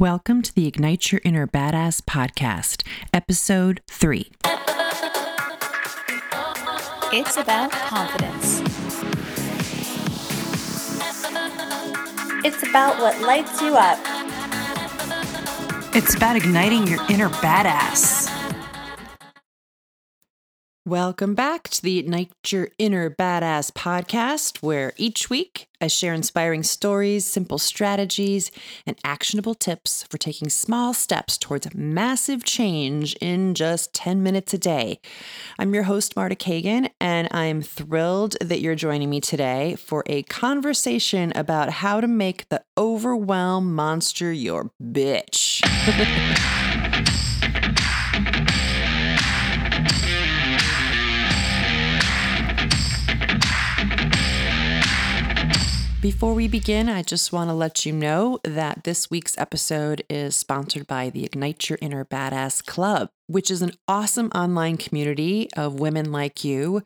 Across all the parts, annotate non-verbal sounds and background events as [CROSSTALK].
Welcome to the Ignite Your Inner Badass podcast, episode three. It's about confidence. It's about what lights you up. It's about igniting your inner badass. Welcome back to the Ignite Your Inner Badass podcast, where each week I share inspiring stories, simple strategies, and actionable tips for taking small steps towards massive change in just 10 minutes a day. I'm your host, Marta Kagan, and I'm thrilled that you're joining me today for a conversation about how to make the overwhelm monster your bitch. [LAUGHS] Before we begin, I just want to let you know that this week's episode is sponsored by the Ignite Your Inner Badass Club which is an awesome online community of women like you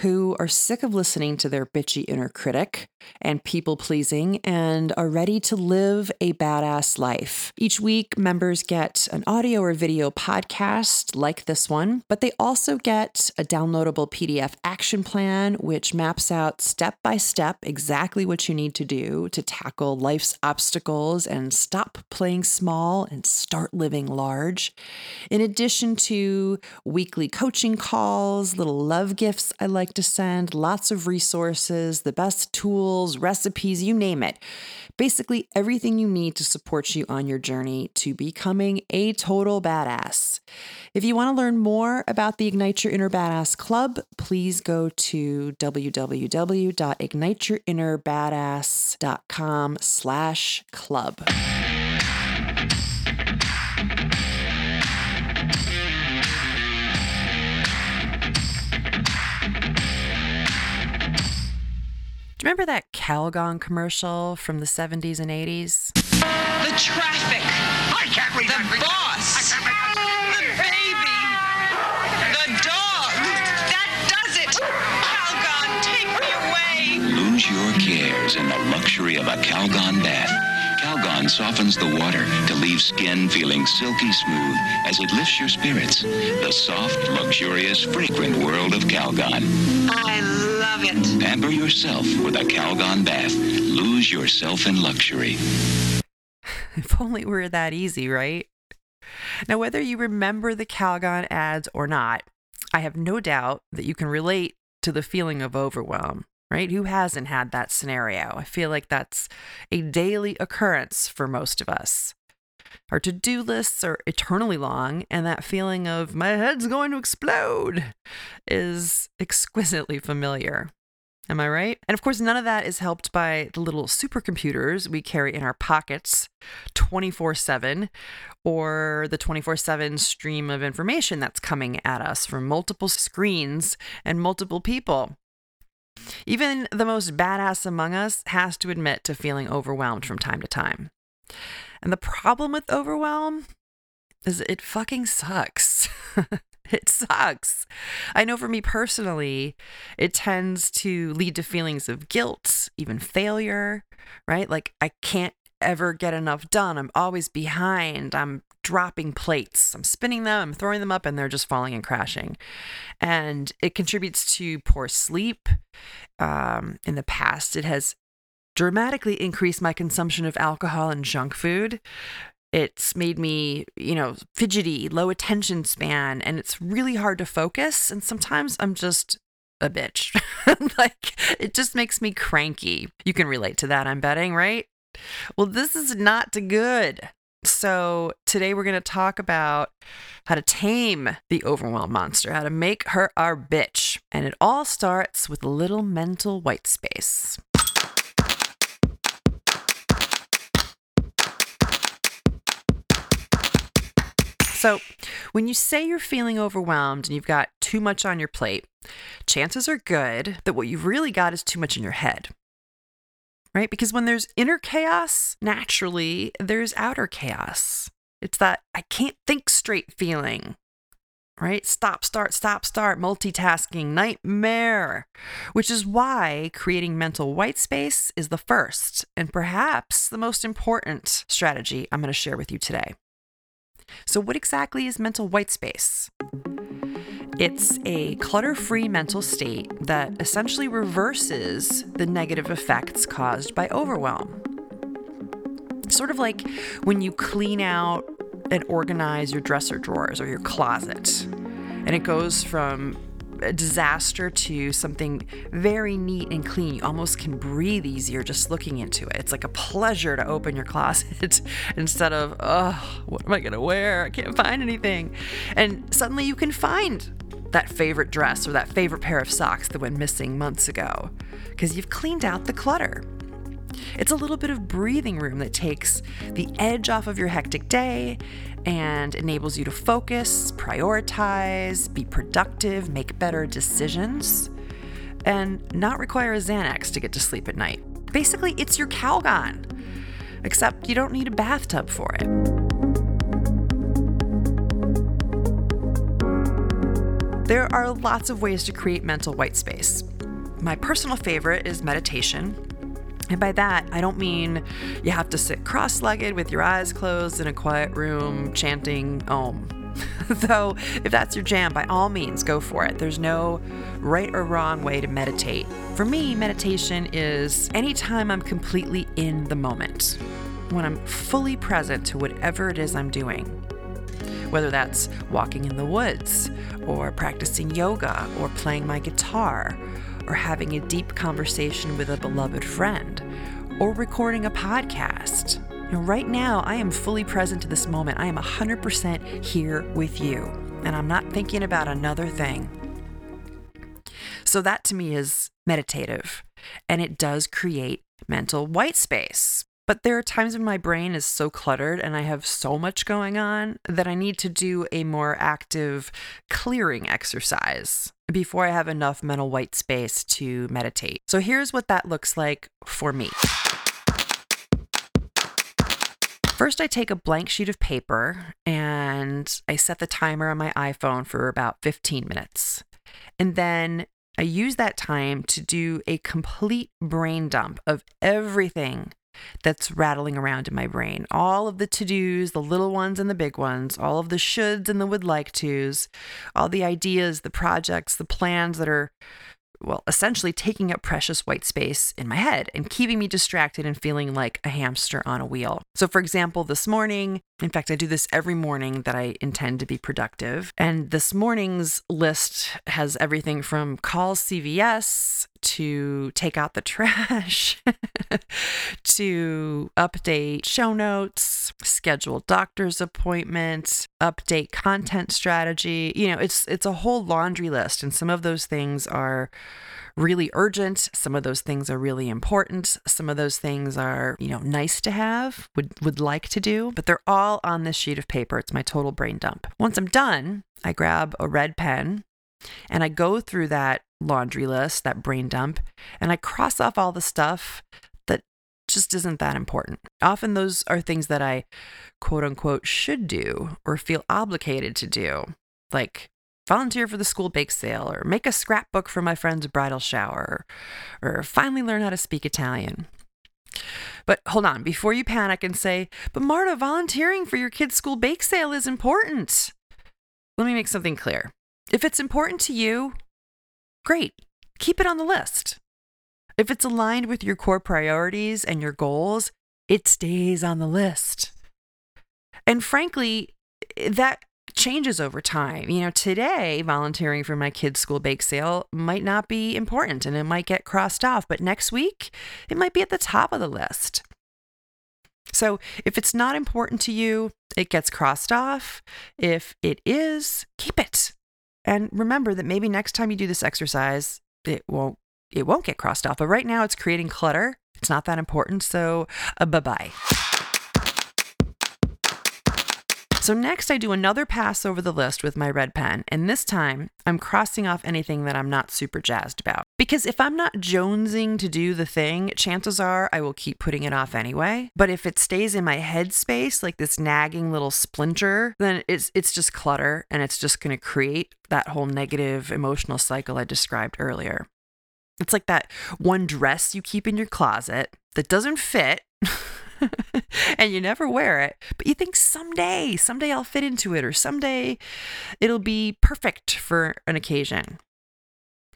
who are sick of listening to their bitchy inner critic and people pleasing and are ready to live a badass life. Each week, members get an audio or video podcast like this one, but they also get a downloadable PDF action plan, which maps out step by step exactly what you need to do to tackle life's obstacles and stop playing small and start living large. In addition, addition to weekly coaching calls, little love gifts I like to send, lots of resources, the best tools, recipes, you name it. Basically, everything you need to support you on your journey to becoming a total badass. If you want to learn more about the Ignite Your Inner Badass Club, please go to www.igniteyourinnerbadass.com slash club. Remember that Calgon commercial from the 70s and 80s? The traffic. I can't read The boss. The baby. The dog. That does it. Calgon, take me away. Lose your cares in the luxury of a Calgon bath. Calgon softens the water to leave skin feeling silky smooth as it lifts your spirits. The soft, luxurious, fragrant world of Calgon. I love it. Pamper yourself with a Calgon bath. Lose yourself in luxury. [LAUGHS] if only were that easy, right? Now, whether you remember the Calgon ads or not, I have no doubt that you can relate to the feeling of overwhelm right? Who hasn't had that scenario? I feel like that's a daily occurrence for most of us. Our to do lists are eternally long, and that feeling of my head's going to explode is exquisitely familiar. Am I right? And of course, none of that is helped by the little supercomputers we carry in our pockets 24 7 or the 24 7 stream of information that's coming at us from multiple screens and multiple people. Even the most badass among us has to admit to feeling overwhelmed from time to time. And the problem with overwhelm is it fucking sucks. [LAUGHS] it sucks. I know for me personally, it tends to lead to feelings of guilt, even failure, right? Like I can't ever get enough done. I'm always behind. I'm dropping plates. I'm spinning them, I'm throwing them up, and they're just falling and crashing. And it contributes to poor sleep. Um, in the past, it has dramatically increased my consumption of alcohol and junk food. It's made me, you know, fidgety, low attention span, and it's really hard to focus. And sometimes I'm just a bitch. [LAUGHS] like, it just makes me cranky. You can relate to that, I'm betting, right? Well, this is not good. So, today we're going to talk about how to tame the overwhelm monster, how to make her our bitch. And it all starts with a little mental white space. So, when you say you're feeling overwhelmed and you've got too much on your plate, chances are good that what you've really got is too much in your head right? Because when there's inner chaos, naturally, there's outer chaos. It's that I can't think straight feeling. right? Stop, start, stop, start, multitasking, nightmare. Which is why creating mental white space is the first and perhaps the most important strategy I'm going to share with you today. So, what exactly is mental white space? It's a clutter free mental state that essentially reverses the negative effects caused by overwhelm. Sort of like when you clean out and organize your dresser drawers or your closet, and it goes from a disaster to something very neat and clean. You almost can breathe easier just looking into it. It's like a pleasure to open your closet [LAUGHS] instead of, oh, what am I going to wear? I can't find anything. And suddenly you can find that favorite dress or that favorite pair of socks that went missing months ago because you've cleaned out the clutter. It's a little bit of breathing room that takes the edge off of your hectic day and enables you to focus, prioritize, be productive, make better decisions, and not require a Xanax to get to sleep at night. Basically, it's your Calgon, except you don't need a bathtub for it. There are lots of ways to create mental white space. My personal favorite is meditation. And by that, I don't mean you have to sit cross legged with your eyes closed in a quiet room chanting Om. [LAUGHS] Though, if that's your jam, by all means, go for it. There's no right or wrong way to meditate. For me, meditation is anytime I'm completely in the moment, when I'm fully present to whatever it is I'm doing whether that's walking in the woods, or practicing yoga, or playing my guitar, or having a deep conversation with a beloved friend, or recording a podcast. Right now, I am fully present to this moment. I am 100% here with you, and I'm not thinking about another thing. So, that to me is meditative, and it does create mental white space. But there are times when my brain is so cluttered and I have so much going on that I need to do a more active clearing exercise before I have enough mental white space to meditate. So here's what that looks like for me. First, I take a blank sheet of paper and I set the timer on my iPhone for about 15 minutes. And then I use that time to do a complete brain dump of everything that's rattling around in my brain. All of the to dos, the little ones and the big ones, all of the shoulds and the would like tos, all the ideas, the projects, the plans that are, well, essentially taking up precious white space in my head and keeping me distracted and feeling like a hamster on a wheel. So, for example, this morning, in fact, I do this every morning that I intend to be productive. And this morning's list has everything from call CVS to take out the [LAUGHS] trash, to update show notes, schedule doctor's appointments, update content strategy. You know, it's it's a whole laundry list and some of those things are really urgent, some of those things are really important, some of those things are, you know, nice to have, would would like to do, but they're all on this sheet of paper. It's my total brain dump. Once I'm done, I grab a red pen and I go through that laundry list, that brain dump, and I cross off all the stuff that just isn't that important. Often those are things that I quote unquote should do or feel obligated to do, like volunteer for the school bake sale or make a scrapbook for my friend's bridal shower or finally learn how to speak Italian. But hold on, before you panic and say, but Marta, volunteering for your kid's school bake sale is important. Let me make something clear. If it's important to you, great, keep it on the list. If it's aligned with your core priorities and your goals, it stays on the list. And frankly, that changes over time. You know, today, volunteering for my kids' school bake sale might not be important and it might get crossed off, but next week, it might be at the top of the list. So if it's not important to you, it gets crossed off. If it is, keep it. And remember that maybe next time you do this exercise, it won't it won't get crossed off. But right now it's creating clutter. It's not that important. So uh, bye-bye. So next, I do another pass over the list with my red pen, and this time I'm crossing off anything that I'm not super jazzed about. Because if I'm not jonesing to do the thing, chances are I will keep putting it off anyway. But if it stays in my head space, like this nagging little splinter, then it's it's just clutter and it's just going to create that whole negative emotional cycle I described earlier. It's like that one dress you keep in your closet that doesn't fit. [LAUGHS] [LAUGHS] and you never wear it, but you think someday, someday I'll fit into it, or someday it'll be perfect for an occasion.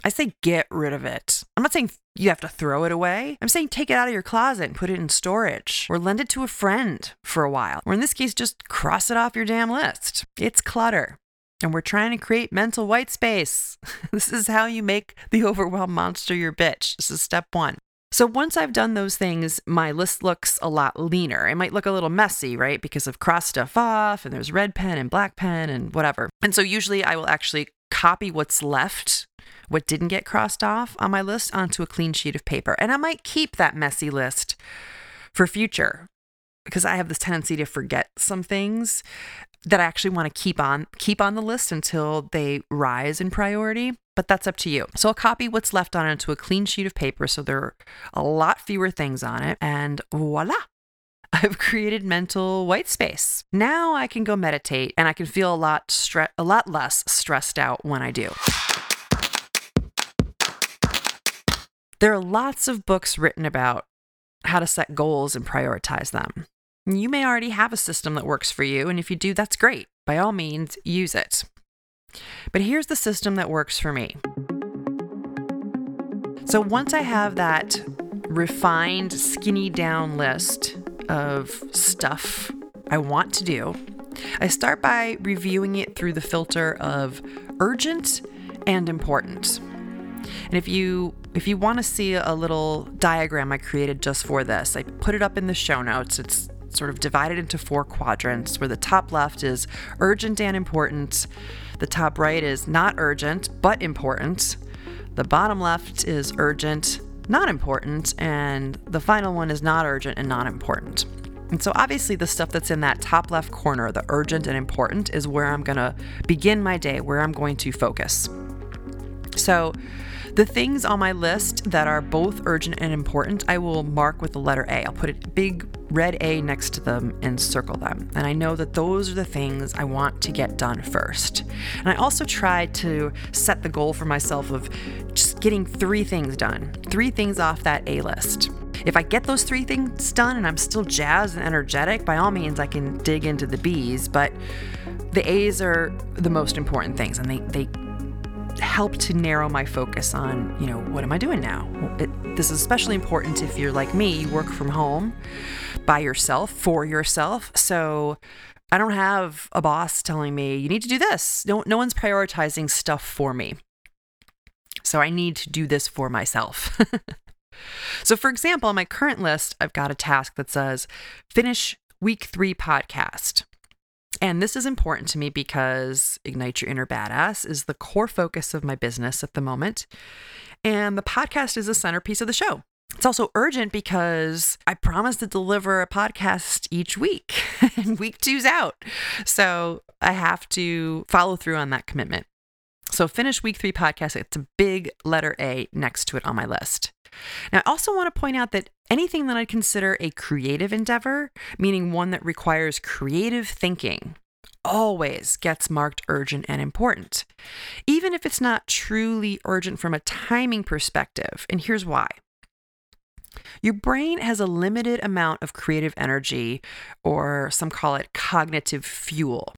I say get rid of it. I'm not saying you have to throw it away. I'm saying take it out of your closet and put it in storage, or lend it to a friend for a while, or in this case, just cross it off your damn list. It's clutter. And we're trying to create mental white space. [LAUGHS] this is how you make the overwhelmed monster your bitch. This is step one. So once I've done those things, my list looks a lot leaner. It might look a little messy, right? Because of crossed stuff off and there's red pen and black pen and whatever. And so usually I will actually copy what's left, what didn't get crossed off on my list onto a clean sheet of paper. And I might keep that messy list for future because I have this tendency to forget some things that I actually want to keep on keep on the list until they rise in priority, but that's up to you. So I'll copy what's left on into a clean sheet of paper so there are a lot fewer things on it and voila. [LAUGHS] I've created mental white space. Now I can go meditate and I can feel a lot stre- a lot less stressed out when I do. There are lots of books written about how to set goals and prioritize them. You may already have a system that works for you, and if you do, that's great. By all means, use it. But here's the system that works for me. So once I have that refined, skinny down list of stuff I want to do, I start by reviewing it through the filter of urgent and important. And if you if you want to see a little diagram I created just for this, I put it up in the show notes. It's sort of divided into four quadrants where the top left is urgent and important, the top right is not urgent but important, the bottom left is urgent, not important, and the final one is not urgent and not important. And so, obviously, the stuff that's in that top left corner, the urgent and important, is where I'm going to begin my day, where I'm going to focus. So, the things on my list that are both urgent and important, I will mark with the letter A. I'll put a big red A next to them and circle them. And I know that those are the things I want to get done first. And I also try to set the goal for myself of just getting three things done, three things off that A list. If I get those three things done and I'm still jazzed and energetic, by all means, I can dig into the B's, but the A's are the most important things and they, they help to narrow my focus on, you know, what am I doing now? It, this is especially important if you're like me, you work from home by yourself, for yourself. So I don't have a boss telling me, you need to do this. No, no one's prioritizing stuff for me. So I need to do this for myself. [LAUGHS] so, for example, on my current list, I've got a task that says finish week three podcast. And this is important to me because Ignite Your Inner Badass is the core focus of my business at the moment. And the podcast is the centerpiece of the show. It's also urgent because I promised to deliver a podcast each week, [LAUGHS] and week two's out. So I have to follow through on that commitment. So, finish week three podcast. It's a big letter A next to it on my list. Now, I also want to point out that anything that I consider a creative endeavor, meaning one that requires creative thinking, always gets marked urgent and important, even if it's not truly urgent from a timing perspective. And here's why. Your brain has a limited amount of creative energy, or some call it cognitive fuel.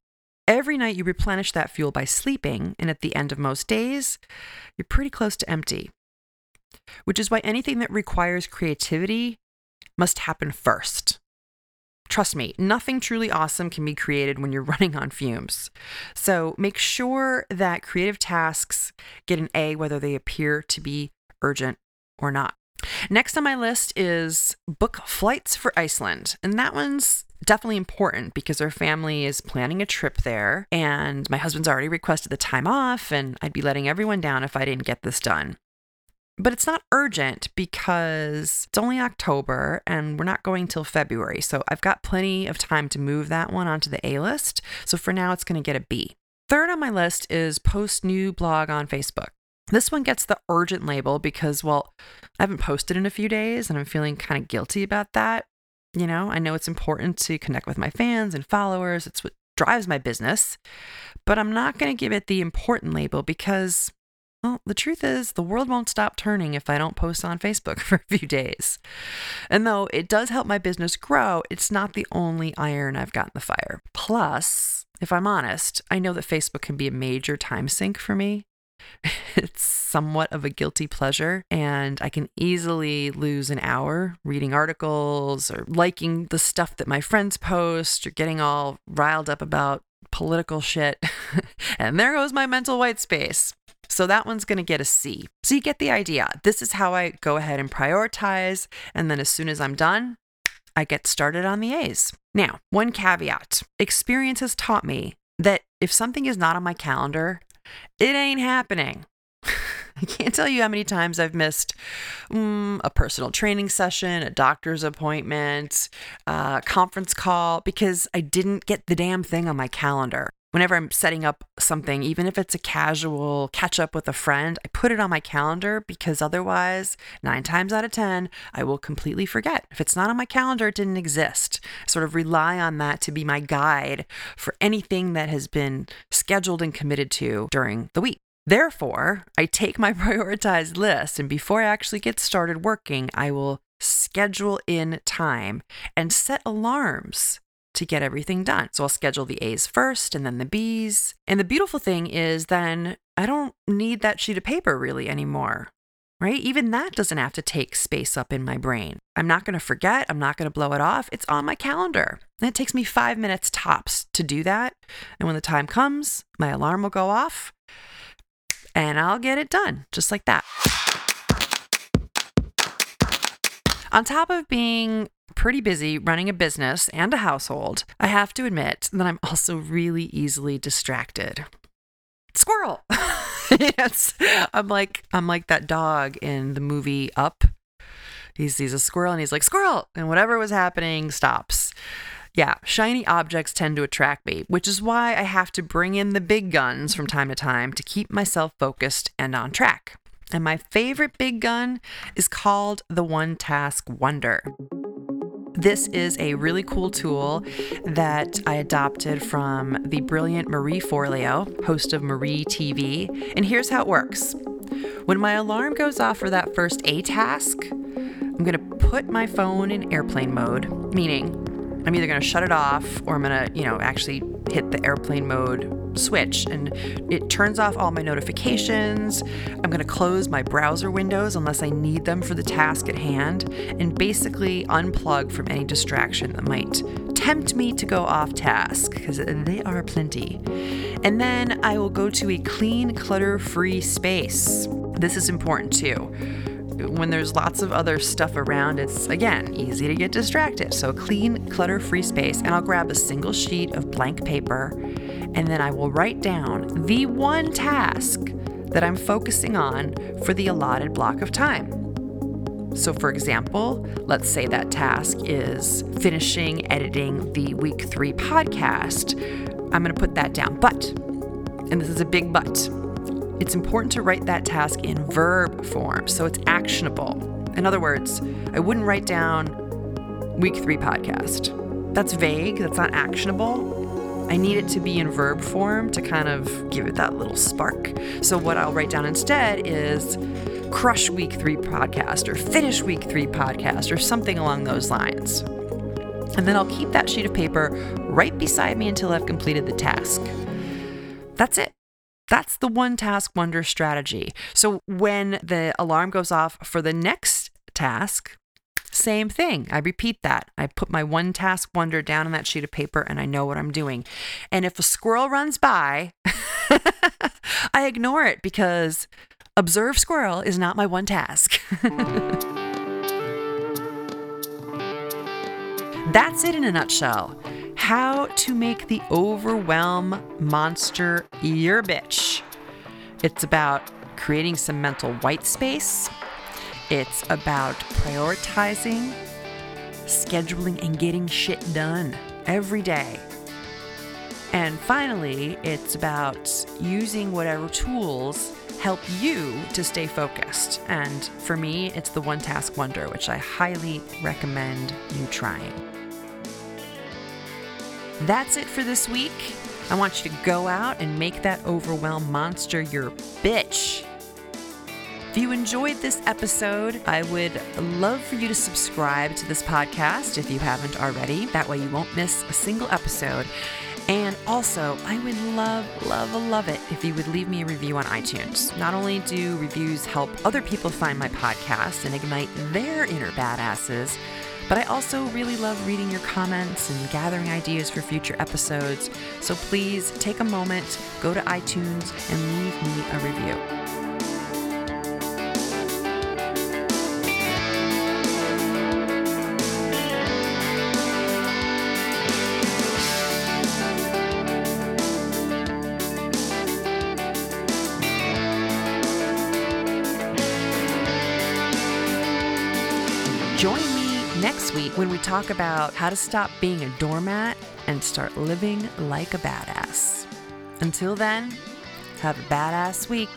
Every night you replenish that fuel by sleeping, and at the end of most days, you're pretty close to empty which is why anything that requires creativity must happen first. Trust me, nothing truly awesome can be created when you're [LAUGHS] running on fumes. So make sure that creative tasks get an A whether they appear to be urgent or not. Next on my list is book flights for Iceland. And that one's definitely important because our family is planning a trip there. And my husband's already requested the time off, and I'd be letting everyone down if I didn't get this done. but it's not urgent because it's only October and we're not going till February. So I've got plenty of time to move that one onto the A list. So for now, it's going to get a B. Third on my list is post new blog on Facebook. This one gets the urgent label because, well, I haven't posted in a few days and I'm feeling kind of guilty about that. You know, I know it's important to connect with my fans and followers, it's what drives my business, but I'm not going to give it the important label because well, the truth is, the world won't stop turning if I don't post on Facebook [LAUGHS] for a few days. And though it does help my business grow, it's not the only iron I've got in the fire. Plus, if I'm honest, I know that Facebook can be a major time sink for me. [LAUGHS] It's somewhat of a guilty pleasure, and I can easily lose an hour reading articles or liking the stuff that my friends post or getting all riled up about political shit. [LAUGHS] and there goes my mental white space. So that one's going to get a C. So you get the idea. This is how I go ahead and prioritize. And then as soon as I'm done, I get started on the A's. Now, one caveat experience has taught me that if something is not on my calendar, it ain't happening. [LAUGHS] I can't tell you how many times I've missed mm, a personal training session, a doctor's appointment, a conference call because I didn't get the damn thing on my calendar whenever I'm setting up something, even if it's a casual catch up with a friend, I put it on my calendar because otherwise, nine times out of 10, I will completely forget. If it's not on my calendar, it didn't exist. I sort of rely on that to be my guide for anything that has been scheduled and committed to during the week. Therefore, I take my [LAUGHS] prioritized list and before I actually get started working, I will schedule in time and set alarms to get everything done. So I'll schedule the A's first and then the B's. And the beautiful thing is then I don't need that sheet of paper really anymore. Right? Even that doesn't have to take space up in my brain. I'm not going to forget. I'm not going to blow it off. It's on my calendar. And it takes me five minutes tops to do that. And when the time comes, my alarm will go off and I'll get it done just like that. On top of being pretty busy running a business and a household, I have to admit that I'm also really easily distracted. Squirrel. [LAUGHS] yes. I'm like I'm like that dog in the movie Up. He sees a squirrel and he's like, "Squirrel!" and whatever was happening stops. Yeah, shiny objects tend to attract me, which is why I have to bring in the big guns from time to time to keep myself focused and on track. And my favorite big gun is called the One Task Wonder. This is a really cool tool that I adopted from the brilliant Marie Forleo, host of Marie TV. And here's how it works when my alarm goes off for that first A task, I'm going to put my phone in airplane mode, meaning I'm either going to shut it off or I'm going to, you know, actually hit the airplane mode switch and it turns off all my notifications. I'm going to close my browser windows unless I need them for the task at hand and basically unplug from any distraction that might tempt me to go off task because they are plenty. And then I will go to a clean, clutter free space. This is important too when there's lots of other stuff around, it's again easy to get distracted. So, clean, clutter free space, and I'll grab a single sheet of blank paper and then I will write down the one task that I'm focusing on for the allotted block of time. So, for example, let's say that task is finishing editing the week three podcast. I'm going to put that down. But, and this is a big but, it's important to write that task in verb form so it's actionable. In other words, I wouldn't write down week three podcast. That's vague, that's not actionable. I need it to be in verb form to kind of give it that little spark. So, what I'll write down instead is crush week three podcast or finish week three podcast or something along those lines. And then I'll keep that sheet of paper right beside me until I've completed the task. That's it. That's the one task wonder strategy. So when the alarm goes off for the next task, same thing. I repeat that. I put my one task wonder down on that sheet of paper and I know what I'm doing. And if a squirrel runs by, [LAUGHS] I ignore it because observe squirrel is not my one task. [LAUGHS] That's it in a nutshell. How to make the overwhelm monster your bitch. It's about creating some mental white space It's about prioritizing, scheduling, and getting shit done every day. And finally, it's about using whatever tools help you to stay focused. And for me, it's the One Task Wonder, which I highly recommend you trying. That's it for this week. I want you to go out and make that overwhelm monster your bitch. If you enjoyed this episode, I would love for you to subscribe to this podcast if you haven't already. That way, you won't miss a single episode. And also, I would love, love, love it if you would leave me a review on iTunes. Not only do reviews help other people find my podcast and ignite their inner badasses, but I also really love reading your comments and gathering ideas for future episodes. So please take a moment, go to iTunes, and leave me a review. When we talk about how to stop being a doormat and start living like a badass. Until then, have a badass week.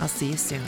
I'll see you soon.